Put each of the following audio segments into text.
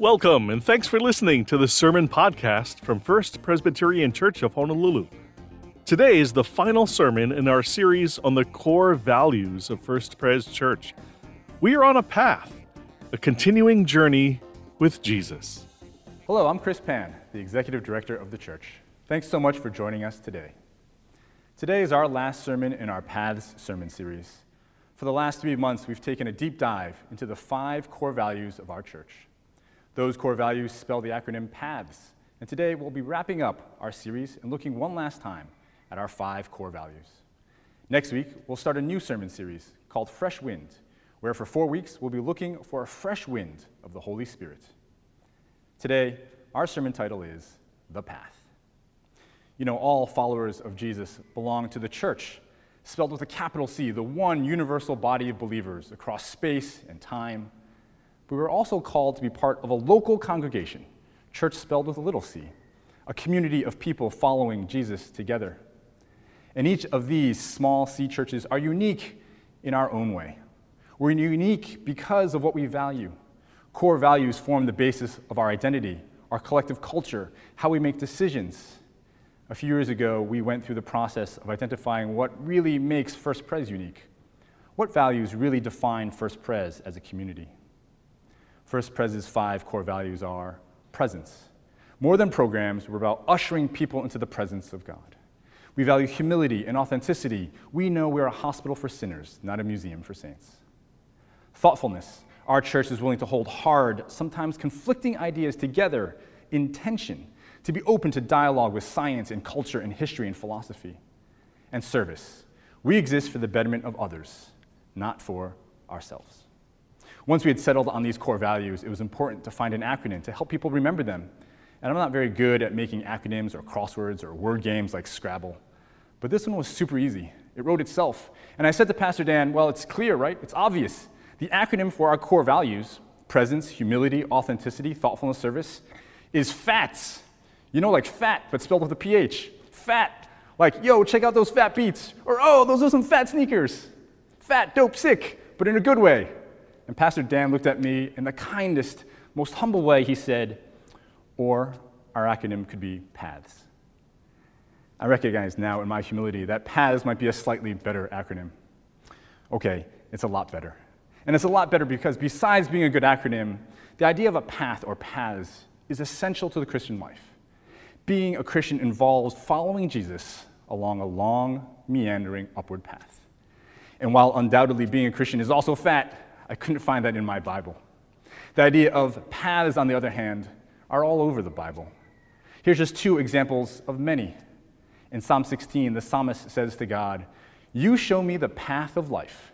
Welcome, and thanks for listening to the Sermon Podcast from First Presbyterian Church of Honolulu. Today is the final sermon in our series on the core values of First Pres Church. We are on a path, a continuing journey with Jesus. Hello, I'm Chris Pan, the Executive Director of the church. Thanks so much for joining us today. Today is our last sermon in our Paths sermon series. For the last three months, we've taken a deep dive into the five core values of our church. Those core values spell the acronym PATHS, and today we'll be wrapping up our series and looking one last time at our five core values. Next week, we'll start a new sermon series called Fresh Wind, where for four weeks we'll be looking for a fresh wind of the Holy Spirit. Today, our sermon title is The Path. You know, all followers of Jesus belong to the church, spelled with a capital C, the one universal body of believers across space and time but we're also called to be part of a local congregation, church spelled with a little c, a community of people following Jesus together. And each of these small C churches are unique in our own way. We're unique because of what we value. Core values form the basis of our identity, our collective culture, how we make decisions. A few years ago, we went through the process of identifying what really makes First Pres unique. What values really define First Pres as a community? First Pres's five core values are presence. More than programs, we're about ushering people into the presence of God. We value humility and authenticity. We know we're a hospital for sinners, not a museum for saints. Thoughtfulness. Our church is willing to hold hard, sometimes conflicting ideas together in tension, to be open to dialogue with science and culture and history and philosophy. And service. We exist for the betterment of others, not for ourselves. Once we had settled on these core values, it was important to find an acronym to help people remember them. And I'm not very good at making acronyms or crosswords or word games like Scrabble. But this one was super easy. It wrote itself. And I said to Pastor Dan, well, it's clear, right? It's obvious. The acronym for our core values presence, humility, authenticity, thoughtfulness, service is PHATS. You know, like fat, but spelled with a PH. Fat. Like, yo, check out those fat beats. Or, oh, those are some fat sneakers. Fat, dope, sick, but in a good way. And Pastor Dan looked at me in the kindest, most humble way. He said, Or our acronym could be PATHS. I recognize now in my humility that PATHS might be a slightly better acronym. Okay, it's a lot better. And it's a lot better because besides being a good acronym, the idea of a path or paths is essential to the Christian life. Being a Christian involves following Jesus along a long, meandering upward path. And while undoubtedly being a Christian is also fat, I couldn't find that in my Bible. The idea of paths, on the other hand, are all over the Bible. Here's just two examples of many. In Psalm 16, the psalmist says to God, You show me the path of life.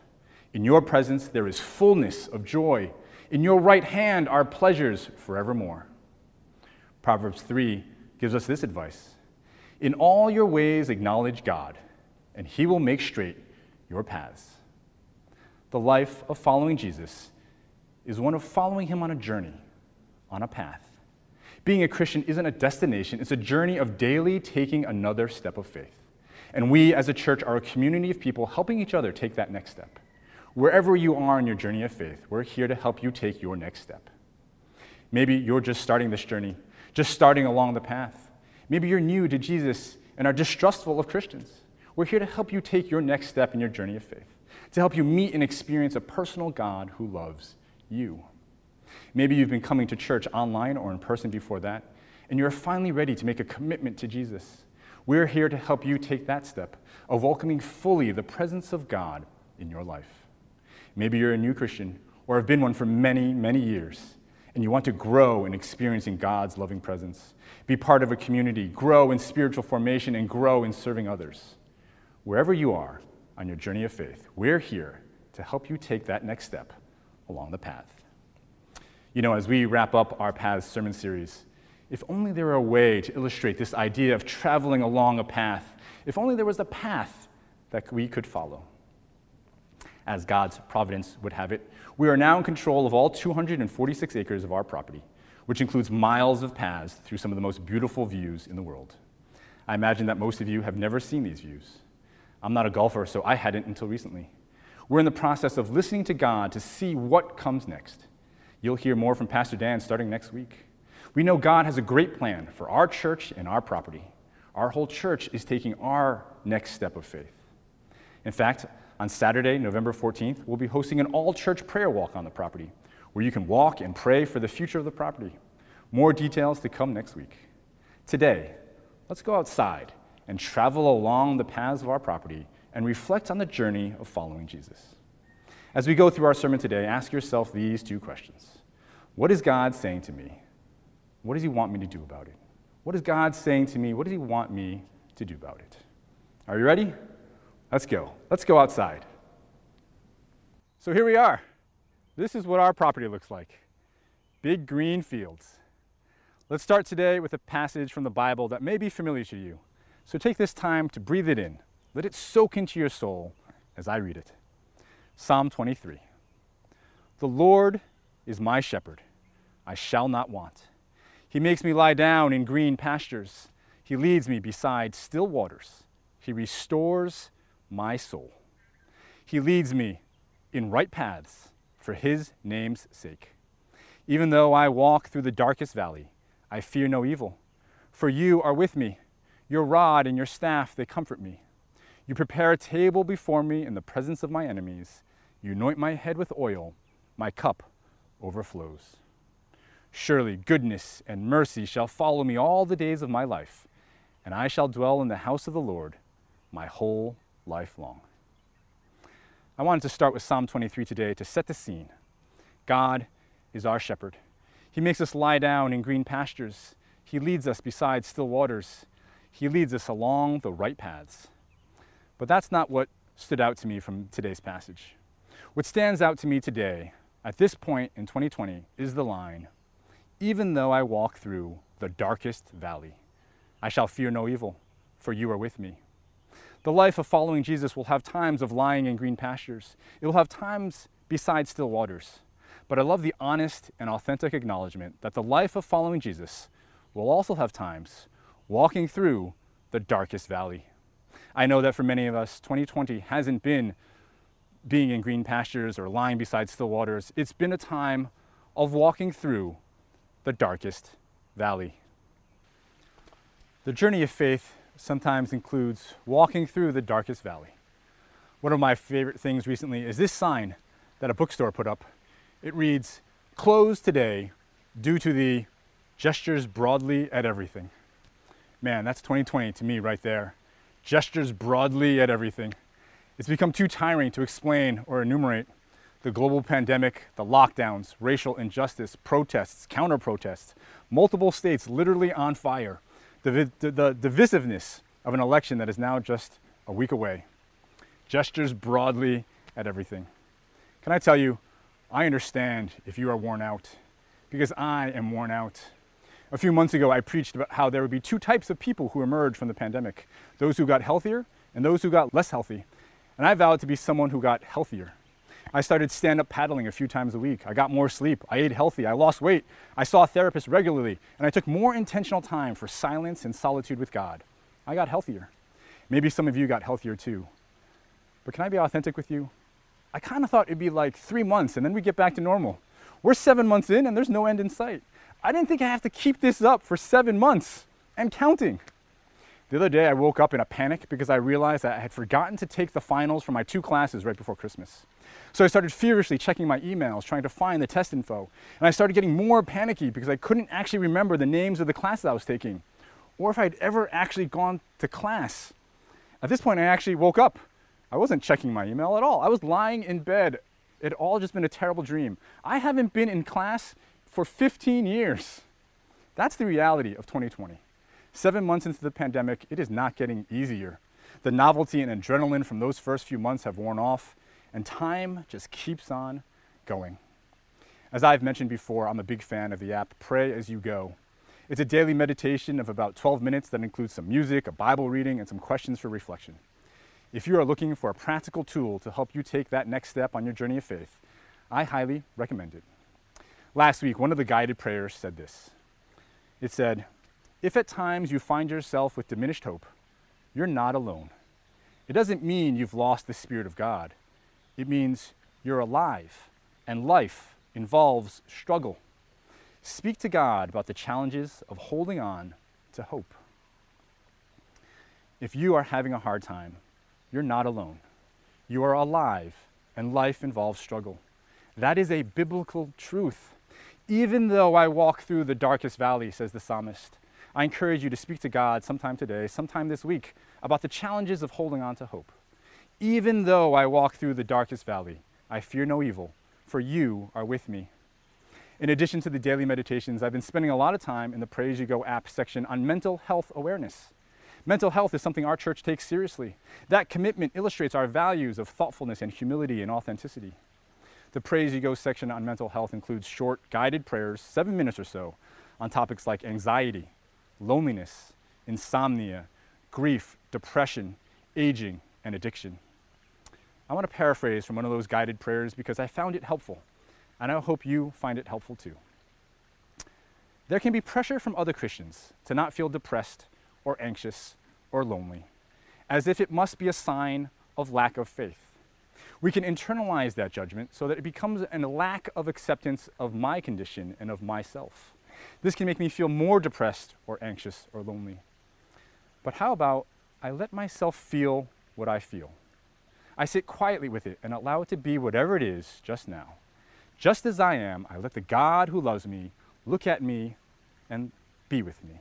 In your presence there is fullness of joy. In your right hand are pleasures forevermore. Proverbs 3 gives us this advice In all your ways acknowledge God, and he will make straight your paths. The life of following Jesus is one of following him on a journey, on a path. Being a Christian isn't a destination, it's a journey of daily taking another step of faith. And we as a church are a community of people helping each other take that next step. Wherever you are in your journey of faith, we're here to help you take your next step. Maybe you're just starting this journey, just starting along the path. Maybe you're new to Jesus and are distrustful of Christians. We're here to help you take your next step in your journey of faith to help you meet and experience a personal God who loves you. Maybe you've been coming to church online or in person before that, and you're finally ready to make a commitment to Jesus. We're here to help you take that step of welcoming fully the presence of God in your life. Maybe you're a new Christian or have been one for many, many years, and you want to grow in experiencing God's loving presence, be part of a community, grow in spiritual formation, and grow in serving others. Wherever you are, on your journey of faith. We're here to help you take that next step along the path. You know, as we wrap up our Paths sermon series, if only there were a way to illustrate this idea of traveling along a path, if only there was a path that we could follow. As God's providence would have it, we are now in control of all 246 acres of our property, which includes miles of paths through some of the most beautiful views in the world. I imagine that most of you have never seen these views. I'm not a golfer, so I hadn't until recently. We're in the process of listening to God to see what comes next. You'll hear more from Pastor Dan starting next week. We know God has a great plan for our church and our property. Our whole church is taking our next step of faith. In fact, on Saturday, November 14th, we'll be hosting an all church prayer walk on the property where you can walk and pray for the future of the property. More details to come next week. Today, let's go outside and travel along the paths of our property and reflect on the journey of following Jesus. As we go through our sermon today, ask yourself these two questions What is God saying to me? What does He want me to do about it? What is God saying to me? What does He want me to do about it? Are you ready? Let's go. Let's go outside. So here we are. This is what our property looks like big green fields. Let's start today with a passage from the Bible that may be familiar to you. So take this time to breathe it in. Let it soak into your soul as I read it. Psalm 23 The Lord is my shepherd, I shall not want. He makes me lie down in green pastures. He leads me beside still waters. He restores my soul. He leads me in right paths for his name's sake. Even though I walk through the darkest valley, I fear no evil, for you are with me. Your rod and your staff, they comfort me. You prepare a table before me in the presence of my enemies. You anoint my head with oil. My cup overflows. Surely goodness and mercy shall follow me all the days of my life, and I shall dwell in the house of the Lord my whole life long. I wanted to start with Psalm 23 today to set the scene. God is our shepherd. He makes us lie down in green pastures. He leads us beside still waters. He leads us along the right paths. But that's not what stood out to me from today's passage. What stands out to me today, at this point in 2020, is the line Even though I walk through the darkest valley, I shall fear no evil, for you are with me. The life of following Jesus will have times of lying in green pastures, it will have times beside still waters. But I love the honest and authentic acknowledgement that the life of following Jesus will also have times walking through the darkest valley. I know that for many of us, 2020 hasn't been being in green pastures or lying beside still waters. It's been a time of walking through the darkest valley. The journey of faith sometimes includes walking through the darkest valley. One of my favorite things recently is this sign that a bookstore put up. It reads, Closed today due to the gestures broadly at everything. Man, that's 2020 to me right there. Gestures broadly at everything. It's become too tiring to explain or enumerate the global pandemic, the lockdowns, racial injustice, protests, counter protests, multiple states literally on fire, the, the, the divisiveness of an election that is now just a week away. Gestures broadly at everything. Can I tell you, I understand if you are worn out, because I am worn out. A few months ago, I preached about how there would be two types of people who emerged from the pandemic those who got healthier and those who got less healthy. And I vowed to be someone who got healthier. I started stand up paddling a few times a week. I got more sleep. I ate healthy. I lost weight. I saw a therapist regularly. And I took more intentional time for silence and solitude with God. I got healthier. Maybe some of you got healthier too. But can I be authentic with you? I kind of thought it'd be like three months and then we get back to normal. We're seven months in and there's no end in sight. I didn't think I have to keep this up for seven months and counting. The other day, I woke up in a panic because I realized that I had forgotten to take the finals for my two classes right before Christmas. So I started feverishly checking my emails, trying to find the test info. And I started getting more panicky because I couldn't actually remember the names of the classes I was taking or if I'd ever actually gone to class. At this point, I actually woke up. I wasn't checking my email at all. I was lying in bed. It all just been a terrible dream. I haven't been in class for 15 years. That's the reality of 2020. Seven months into the pandemic, it is not getting easier. The novelty and adrenaline from those first few months have worn off, and time just keeps on going. As I've mentioned before, I'm a big fan of the app Pray As You Go. It's a daily meditation of about 12 minutes that includes some music, a Bible reading, and some questions for reflection. If you are looking for a practical tool to help you take that next step on your journey of faith, I highly recommend it. Last week, one of the guided prayers said this It said, If at times you find yourself with diminished hope, you're not alone. It doesn't mean you've lost the Spirit of God. It means you're alive and life involves struggle. Speak to God about the challenges of holding on to hope. If you are having a hard time, you're not alone. You are alive, and life involves struggle. That is a biblical truth. Even though I walk through the darkest valley, says the psalmist, I encourage you to speak to God sometime today, sometime this week, about the challenges of holding on to hope. Even though I walk through the darkest valley, I fear no evil, for you are with me. In addition to the daily meditations, I've been spending a lot of time in the Pray As You Go app section on mental health awareness. Mental health is something our church takes seriously. That commitment illustrates our values of thoughtfulness and humility and authenticity. The Pray As You Go section on mental health includes short, guided prayers, seven minutes or so, on topics like anxiety, loneliness, insomnia, grief, depression, aging, and addiction. I want to paraphrase from one of those guided prayers because I found it helpful, and I hope you find it helpful too. There can be pressure from other Christians to not feel depressed or anxious or lonely, as if it must be a sign of lack of faith. We can internalize that judgment so that it becomes a lack of acceptance of my condition and of myself. This can make me feel more depressed or anxious or lonely. But how about I let myself feel what I feel? I sit quietly with it and allow it to be whatever it is just now. Just as I am, I let the God who loves me look at me and be with me.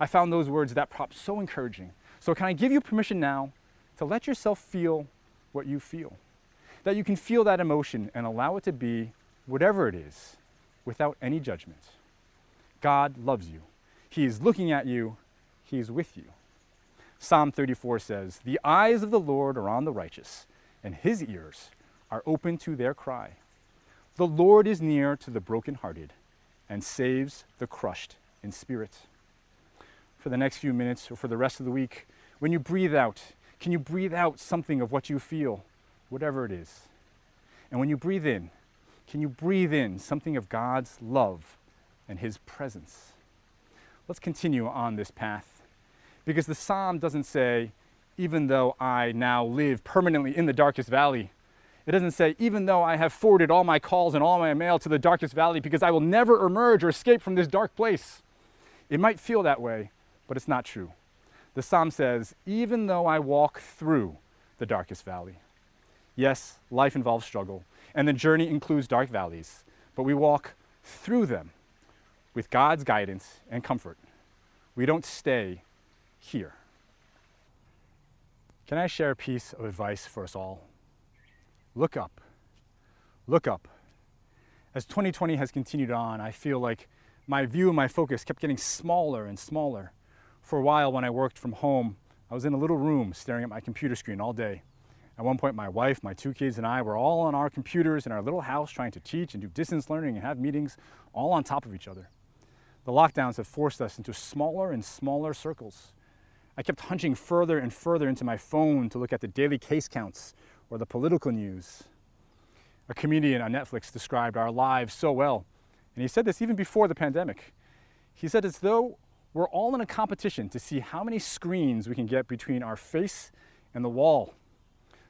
I found those words, that prop, so encouraging. So, can I give you permission now to let yourself feel what you feel? That you can feel that emotion and allow it to be whatever it is without any judgment. God loves you. He is looking at you, He is with you. Psalm 34 says, The eyes of the Lord are on the righteous, and His ears are open to their cry. The Lord is near to the brokenhearted and saves the crushed in spirit for the next few minutes or for the rest of the week, when you breathe out, can you breathe out something of what you feel, whatever it is? And when you breathe in, can you breathe in something of God's love and His presence? Let's continue on this path because the psalm doesn't say, even though I now live permanently in the darkest valley. It doesn't say, even though I have forwarded all my calls and all my mail to the darkest valley because I will never emerge or escape from this dark place. It might feel that way, but it's not true. The psalm says, Even though I walk through the darkest valley. Yes, life involves struggle, and the journey includes dark valleys, but we walk through them with God's guidance and comfort. We don't stay here. Can I share a piece of advice for us all? Look up. Look up. As 2020 has continued on, I feel like my view and my focus kept getting smaller and smaller. For a while, when I worked from home, I was in a little room staring at my computer screen all day. At one point, my wife, my two kids, and I were all on our computers in our little house trying to teach and do distance learning and have meetings all on top of each other. The lockdowns have forced us into smaller and smaller circles. I kept hunching further and further into my phone to look at the daily case counts or the political news. A comedian on Netflix described our lives so well, and he said this even before the pandemic. He said it's though we're all in a competition to see how many screens we can get between our face and the wall.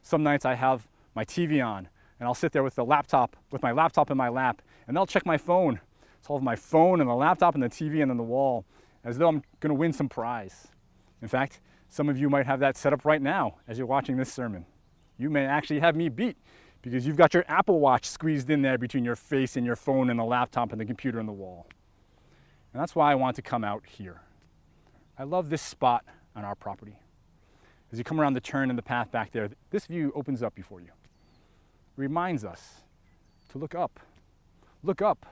Some nights I have my TV on and I'll sit there with the laptop, with my laptop in my lap, and I'll check my phone. So I'll have my phone and the laptop and the TV and then the wall as though I'm going to win some prize. In fact, some of you might have that set up right now as you're watching this sermon. You may actually have me beat because you've got your Apple Watch squeezed in there between your face and your phone and the laptop and the computer and the wall. And that's why I want to come out here. I love this spot on our property. As you come around the turn in the path back there, this view opens up before you. It reminds us to look up. Look up.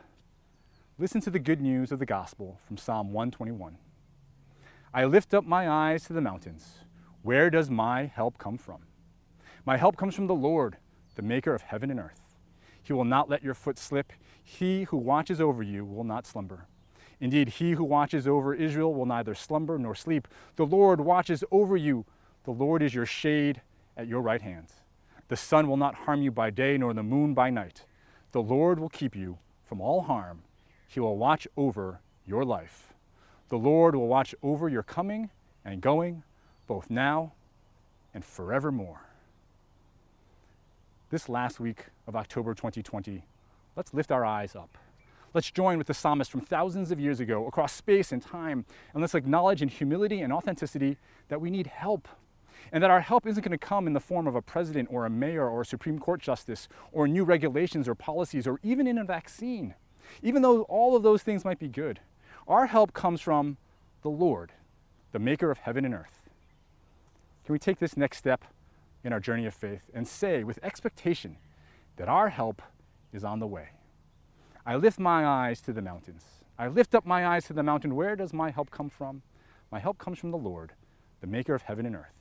Listen to the good news of the gospel from Psalm 121. I lift up my eyes to the mountains. Where does my help come from? My help comes from the Lord, the maker of heaven and earth. He will not let your foot slip. He who watches over you will not slumber. Indeed, he who watches over Israel will neither slumber nor sleep. The Lord watches over you. The Lord is your shade at your right hand. The sun will not harm you by day, nor the moon by night. The Lord will keep you from all harm. He will watch over your life. The Lord will watch over your coming and going, both now and forevermore. This last week of October 2020 let's lift our eyes up. Let's join with the psalmist from thousands of years ago across space and time, and let's acknowledge in humility and authenticity that we need help. And that our help isn't going to come in the form of a president or a mayor or a Supreme Court justice or new regulations or policies or even in a vaccine. Even though all of those things might be good, our help comes from the Lord, the maker of heaven and earth. Can we take this next step in our journey of faith and say with expectation that our help is on the way? I lift my eyes to the mountains. I lift up my eyes to the mountain. Where does my help come from? My help comes from the Lord, the maker of heaven and earth.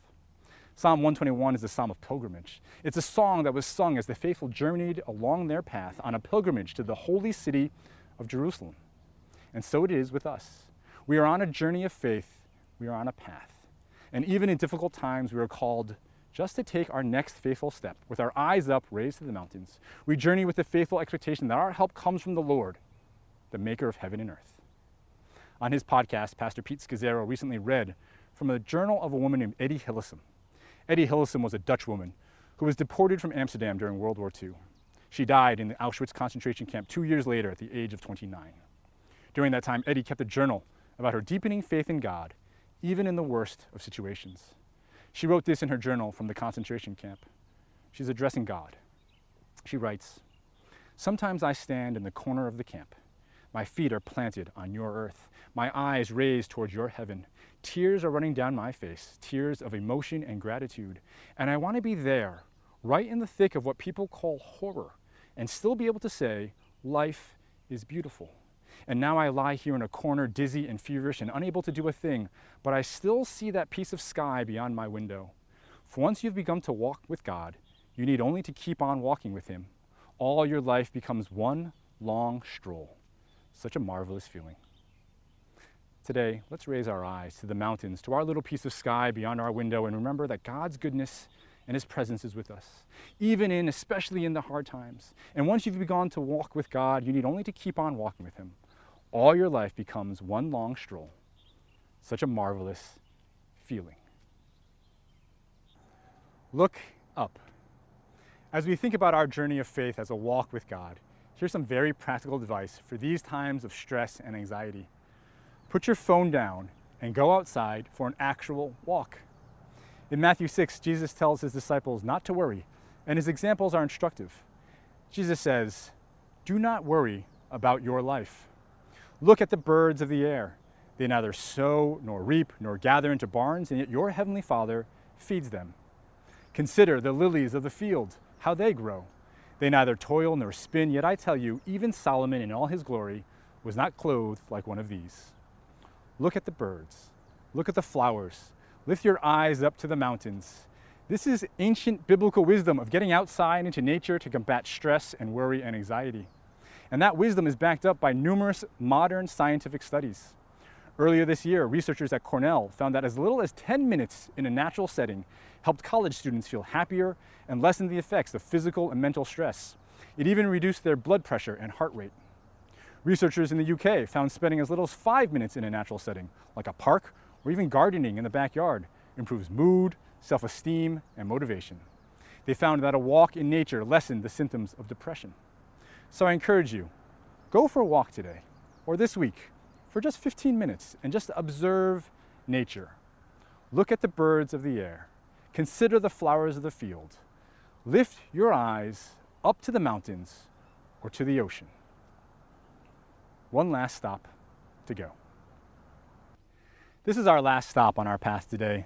Psalm 121 is a psalm of pilgrimage. It's a song that was sung as the faithful journeyed along their path on a pilgrimage to the holy city of Jerusalem. And so it is with us. We are on a journey of faith, we are on a path. And even in difficult times, we are called just to take our next faithful step with our eyes up, raised to the mountains. We journey with the faithful expectation that our help comes from the Lord, the maker of heaven and earth. On his podcast, Pastor Pete Scazzero recently read from a journal of a woman named Etty Hillesum. Etty Hillesum was a Dutch woman who was deported from Amsterdam during World War II. She died in the Auschwitz concentration camp two years later at the age of 29. During that time, Etty kept a journal about her deepening faith in God, even in the worst of situations. She wrote this in her journal from the concentration camp. She's addressing God. She writes Sometimes I stand in the corner of the camp. My feet are planted on your earth, my eyes raised towards your heaven. Tears are running down my face, tears of emotion and gratitude. And I want to be there, right in the thick of what people call horror, and still be able to say, Life is beautiful. And now I lie here in a corner, dizzy and feverish and unable to do a thing, but I still see that piece of sky beyond my window. For once you've begun to walk with God, you need only to keep on walking with Him. All your life becomes one long stroll. Such a marvelous feeling. Today, let's raise our eyes to the mountains, to our little piece of sky beyond our window, and remember that God's goodness and His presence is with us, even in, especially in the hard times. And once you've begun to walk with God, you need only to keep on walking with Him. All your life becomes one long stroll. Such a marvelous feeling. Look up. As we think about our journey of faith as a walk with God, here's some very practical advice for these times of stress and anxiety. Put your phone down and go outside for an actual walk. In Matthew 6, Jesus tells his disciples not to worry, and his examples are instructive. Jesus says, Do not worry about your life. Look at the birds of the air. They neither sow nor reap nor gather into barns, and yet your heavenly Father feeds them. Consider the lilies of the field, how they grow. They neither toil nor spin, yet I tell you, even Solomon in all his glory was not clothed like one of these. Look at the birds. Look at the flowers. Lift your eyes up to the mountains. This is ancient biblical wisdom of getting outside into nature to combat stress and worry and anxiety. And that wisdom is backed up by numerous modern scientific studies. Earlier this year, researchers at Cornell found that as little as 10 minutes in a natural setting helped college students feel happier and lessen the effects of physical and mental stress. It even reduced their blood pressure and heart rate. Researchers in the UK found spending as little as five minutes in a natural setting, like a park or even gardening in the backyard, improves mood, self esteem, and motivation. They found that a walk in nature lessened the symptoms of depression. So I encourage you go for a walk today or this week for just 15 minutes and just observe nature. Look at the birds of the air, consider the flowers of the field. Lift your eyes up to the mountains or to the ocean one last stop to go. This is our last stop on our path today.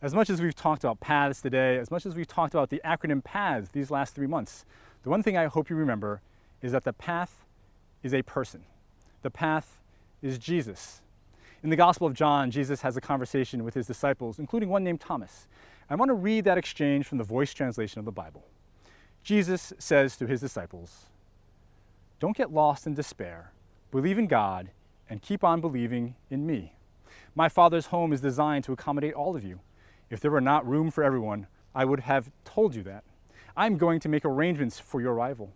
As much as we've talked about paths today, as much as we've talked about the acronym PATHS these last three months, the one thing I hope you remember is that the path is a person. The path is Jesus. In the Gospel of John, Jesus has a conversation with his disciples, including one named Thomas. I want to read that exchange from the voice translation of the Bible. Jesus says to his disciples, Don't get lost in despair believe in God, and keep on believing in me. My Father's home is designed to accommodate all of you. If there were not room for everyone, I would have told you that. I'm going to make arrangements for your arrival.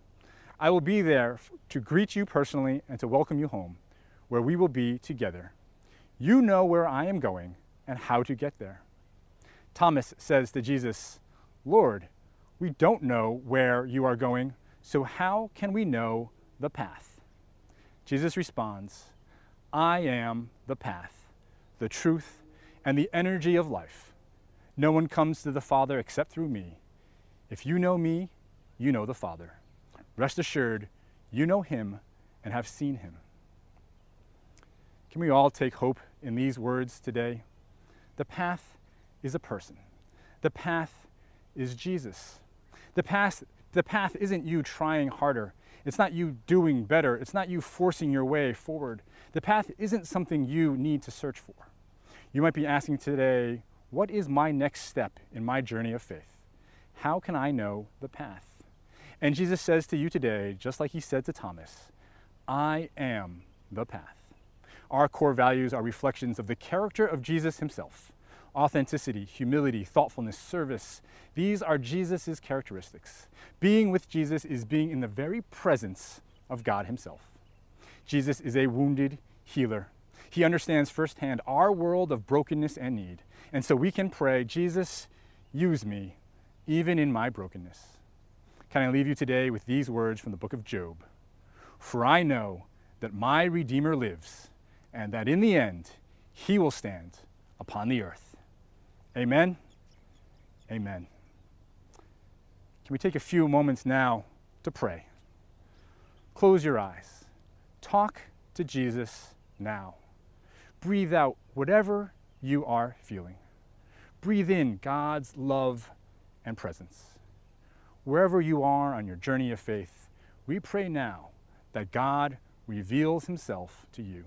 I will be there to greet you personally and to welcome you home, where we will be together. You know where I am going and how to get there. Thomas says to Jesus, Lord, we don't know where you are going, so how can we know the path? Jesus responds, I am the path, the truth, and the energy of life. No one comes to the Father except through me. If you know me, you know the Father. Rest assured, you know him and have seen him. Can we all take hope in these words today? The path is a person. The path is Jesus. The path, the path isn't you trying harder. It's not you doing better. It's not you forcing your way forward. The path isn't something you need to search for. You might be asking today, what is my next step in my journey of faith? How can I know the path? And Jesus says to you today, just like he said to Thomas, I am the path. Our core values are reflections of the character of Jesus himself authenticity, humility, thoughtfulness, service. These are Jesus' characteristics. Being with Jesus is being in the very presence of God himself. Jesus is a wounded healer. He understands firsthand our world of brokenness and need. And so we can pray, Jesus, use me, even in my brokenness. Can I leave you today with these words from the book of Job? For I know that my Redeemer lives, and that in the end he will stand upon the earth. Amen. Amen. Can we take a few moments now to pray? Close your eyes. Talk to Jesus now. Breathe out whatever you are feeling. Breathe in God's love and presence wherever you are on your journey of faith, we pray now that God reveals himself to you,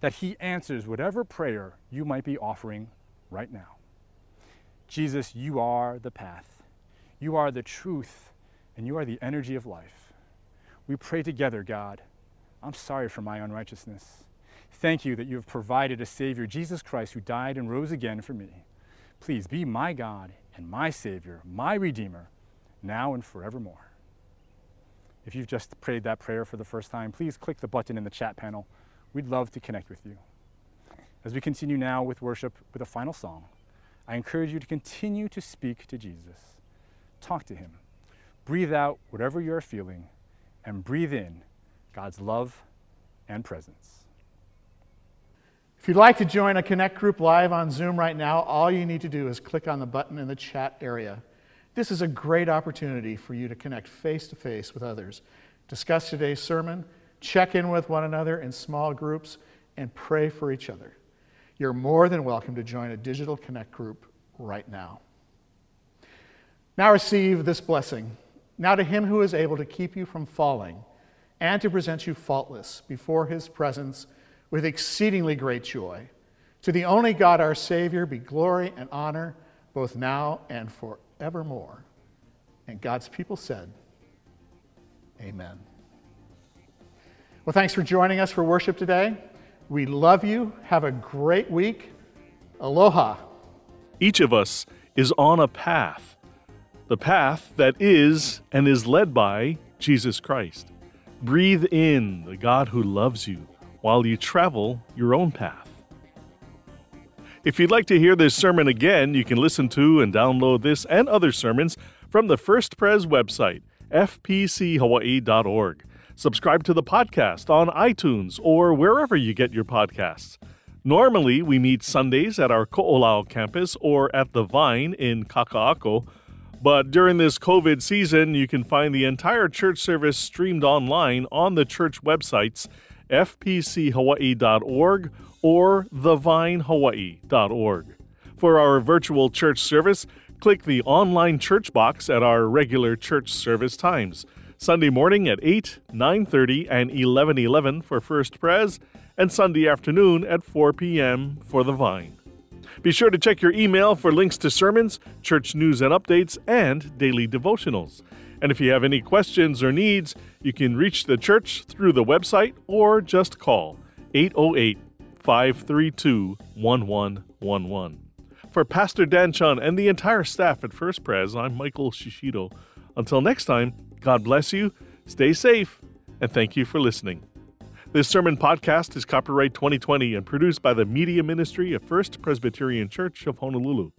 that he answers whatever prayer you might be offering right now. Jesus, you are the path, you are the truth, and you are the energy of life. We pray together, God. I'm sorry for my unrighteousness. Thank you that you have provided a Savior, Jesus Christ, who died and rose again for me. Please be my God and my Savior, my Redeemer now and forevermore. If you've just prayed that prayer for the first time, please click the button in the chat panel. We'd love to connect with you. As we continue now with worship with a final song, I encourage you to continue to speak to Jesus. Talk to him. Breathe out whatever you're feeling and breathe in God's love and presence. If you'd like to join a Connect group live on Zoom right now, all you need to do is click on the button in the chat area. This is a great opportunity for you to connect face to face with others, discuss today's sermon, check in with one another in small groups, and pray for each other. You're more than welcome to join a digital connect group right now. Now receive this blessing. Now to him who is able to keep you from falling and to present you faultless before his presence with exceedingly great joy. To the only God our Savior be glory and honor both now and forever evermore. And God's people said, Amen. Well, thanks for joining us for worship today. We love you. Have a great week. Aloha. Each of us is on a path, the path that is and is led by Jesus Christ. Breathe in the God who loves you while you travel your own path. If you'd like to hear this sermon again, you can listen to and download this and other sermons from the First Pres website, fpchawaii.org. Subscribe to the podcast on iTunes or wherever you get your podcasts. Normally, we meet Sundays at our Ko'olau campus or at The Vine in Kaka'ako. But during this COVID season, you can find the entire church service streamed online on the church websites fpchawaii.org or thevinehawaii.org. For our virtual church service, click the online church box at our regular church service times. Sunday morning at 8, 9:30 and 11:11 for First Pres and Sunday afternoon at 4 p.m. for the Vine. Be sure to check your email for links to sermons, church news and updates, and daily devotionals. And if you have any questions or needs, you can reach the church through the website or just call 808 532 1111. For Pastor Dan Chun and the entire staff at First Pres, I'm Michael Shishido. Until next time, God bless you, stay safe, and thank you for listening. This sermon podcast is copyright 2020 and produced by the Media Ministry of First Presbyterian Church of Honolulu.